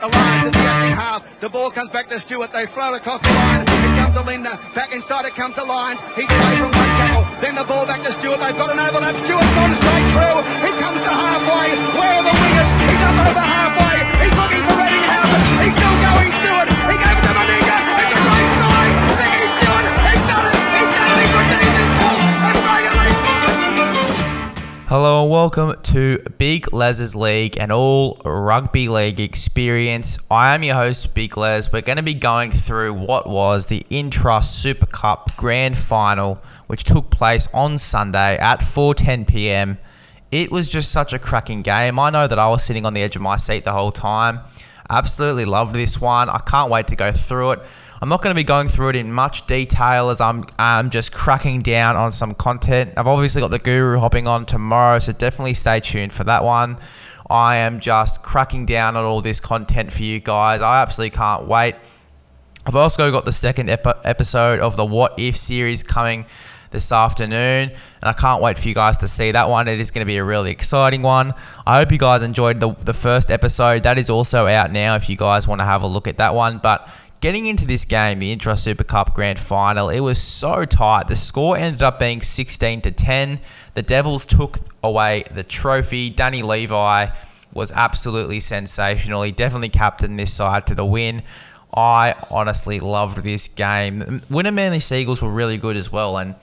The line the attacking half. The ball comes back to Stewart. They throw it across the line. It comes to Linda. Back inside it comes to Lyons. He's away from one tackle. Then the ball back to Stewart. They've got an overlap. Stewart's gone straight through. He comes to halfway. Where are the wingers? To Big Les's League and all rugby league experience. I am your host, Big Les. We're going to be going through what was the Intrust Super Cup Grand Final, which took place on Sunday at 4:10 p.m. It was just such a cracking game. I know that I was sitting on the edge of my seat the whole time. Absolutely loved this one. I can't wait to go through it. I'm not going to be going through it in much detail as I'm, I'm just cracking down on some content. I've obviously got the guru hopping on tomorrow, so definitely stay tuned for that one. I am just cracking down on all this content for you guys. I absolutely can't wait. I've also got the second ep- episode of the What If series coming this afternoon, and I can't wait for you guys to see that one. It is going to be a really exciting one. I hope you guys enjoyed the, the first episode. That is also out now if you guys want to have a look at that one. But getting into this game, the Intrust Super Cup Grand Final, it was so tight. The score ended up being 16 to 10. The Devils took away the trophy. Danny Levi was absolutely sensational. He definitely captained this side to the win. I honestly loved this game. Wynnum Manly Seagulls were really good as well, and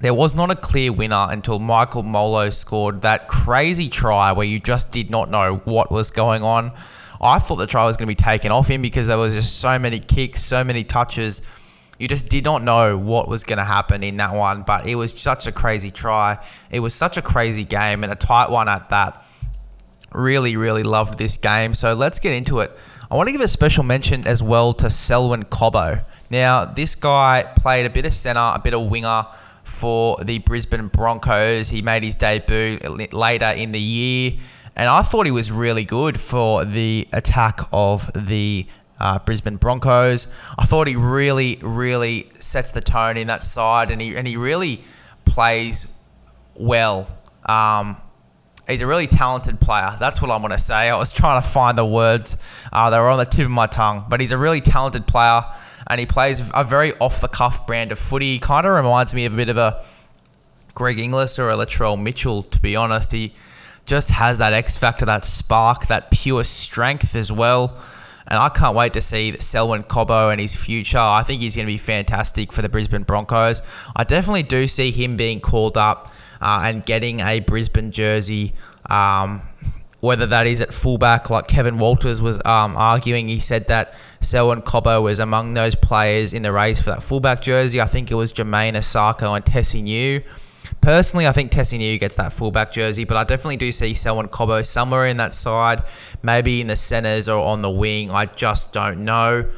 there was not a clear winner until Michael Molo scored that crazy try where you just did not know what was going on. I thought the try was going to be taken off him because there was just so many kicks, so many touches. You just did not know what was going to happen in that one, but it was such a crazy try. It was such a crazy game and a tight one at that. Really, really loved this game. So let's get into it. I want to give a special mention as well to Selwyn Cobbo. Now, this guy played a bit of centre, a bit of winger for the Brisbane Broncos. He made his debut later in the year, and I thought he was really good for the attack of the uh, Brisbane Broncos. I thought he really, really sets the tone in that side, and he and he really plays well. Um, he's a really talented player. That's what I'm going to say. I was trying to find the words. Uh, they were on the tip of my tongue. But he's a really talented player, and he plays a very off-the-cuff brand of footy. He kind of reminds me of a bit of a Greg Inglis or a Latrell Mitchell, to be honest. He just has that X factor, that spark, that pure strength as well. And I can't wait to see Selwyn Cobbo and his future. I think he's going to be fantastic for the Brisbane Broncos. I definitely do see him being called up uh, and getting a Brisbane jersey. Um, whether that is at fullback, like Kevin Walters was um, arguing, he said that Selwyn Cobbo was among those players in the race for that fullback jersey. I think it was Jamayne Isaako and Tesi Niu. Personally, I think Tesi Niu gets that fullback jersey, but I definitely do see Selwyn Cobbo somewhere in that side, maybe in the centres or on the wing. I just don't know.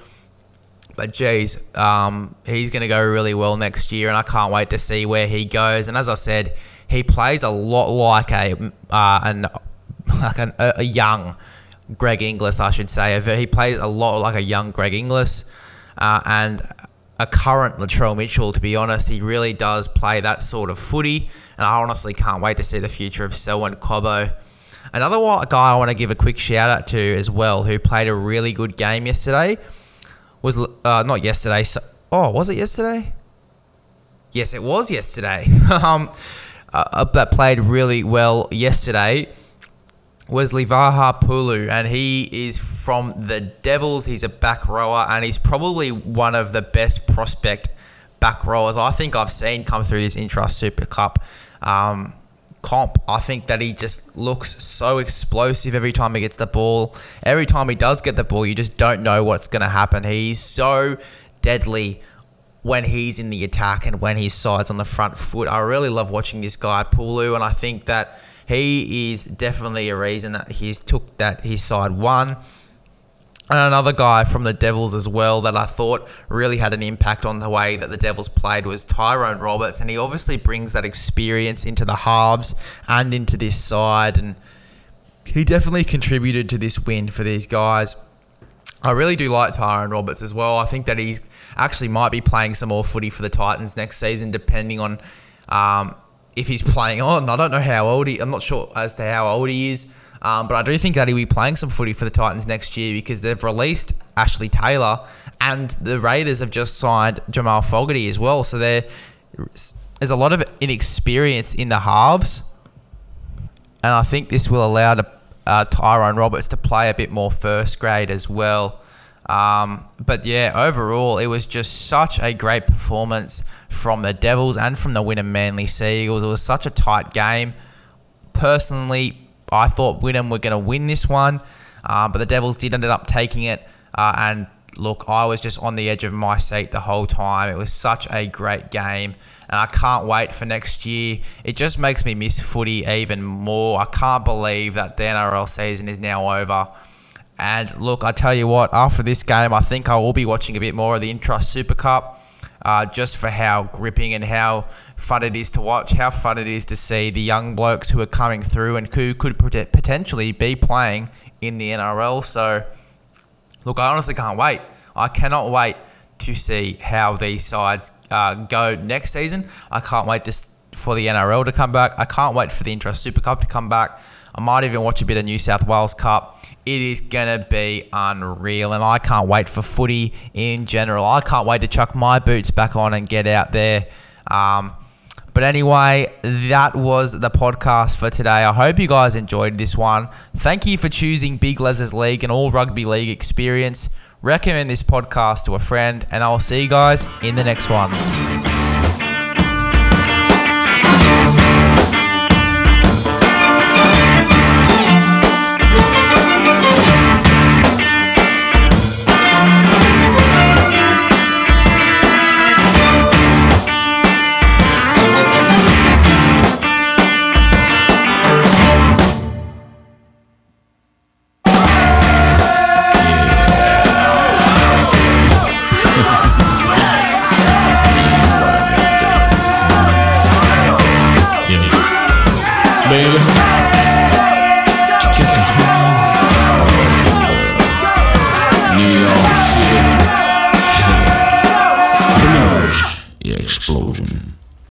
But geez, um, he's going to go really well next year, and I can't wait to see where he goes. And as I said, he plays a lot like a uh, an like an, a young Greg Inglis, I should say. He plays a lot like a young Greg Inglis, uh, and a current Latrell Mitchell. To be honest, he really does play that sort of footy, and I honestly can't wait to see the future of Selwyn Cobbo. Another guy I want to give a quick shout out to as well, who played a really good game yesterday, was uh, not yesterday. So, oh, was it yesterday? Yes, it was yesterday. um, uh, that played really well yesterday was Livaha Pulu, and he is from the Devils. He's a back rower, and he's probably one of the best prospect back rowers I think I've seen come through this Intrust Super Cup um, comp. I think that he just looks so explosive every time he gets the ball. Every time he does get the ball, you just don't know what's going to happen. He's so deadly when he's in the attack and when his side's on the front foot. I really love watching this guy, Pulu, and I think that he is definitely a reason that he's took that his side won. And another guy from the Devils as well that I thought really had an impact on the way that the Devils played was Tyrone Roberts, and he obviously brings that experience into the halves and into this side, and he definitely contributed to this win for these guys. I really do like Tyrone Roberts as well. I think that he actually might be playing some more footy for the Titans next season, depending on um, if he's playing on. I don't know how old he. I'm not sure as to how old he is. Um, but I do think that he'll be playing some footy for the Titans next year because they've released Ashley Taylor and the Raiders have just signed Jamal Fogarty as well. So there's a lot of inexperience in the halves. And I think this will allow the, uh, Tyrone Roberts to play a bit more first grade as well. Um, but yeah, overall, it was just such a great performance from the Devils and from the Wynnum Manly Seagulls. It was such a tight game. Personally, I thought Wynnum were going to win this one, uh, but the Devils did end up taking it. Uh, and look, I was just on the edge of my seat the whole time. It was such a great game, and I can't wait for next year. It just makes me miss footy even more. I can't believe that the NRL season is now over. And look, I tell you what, after this game, I think I will be watching a bit more of the Intrust Super Cup. Uh, just for how gripping and how fun it is to watch, how fun it is to see the young blokes who are coming through and who could potentially be playing in the NRL. So, look, I honestly can't wait. I cannot wait to see how these sides uh, go next season. I can't wait to, for the NRL to come back. I can't wait for the Intrust Super Cup to come back. I might even watch a bit of New South Wales Cup it is going to be unreal. And I can't wait for footy in general. I can't wait to chuck my boots back on and get out there. Um, but anyway, that was the podcast for today. I hope you guys enjoyed this one. Thank you for choosing Big Les's League and all rugby league experience. Recommend this podcast to a friend, and I'll see you guys in the next one. Baby.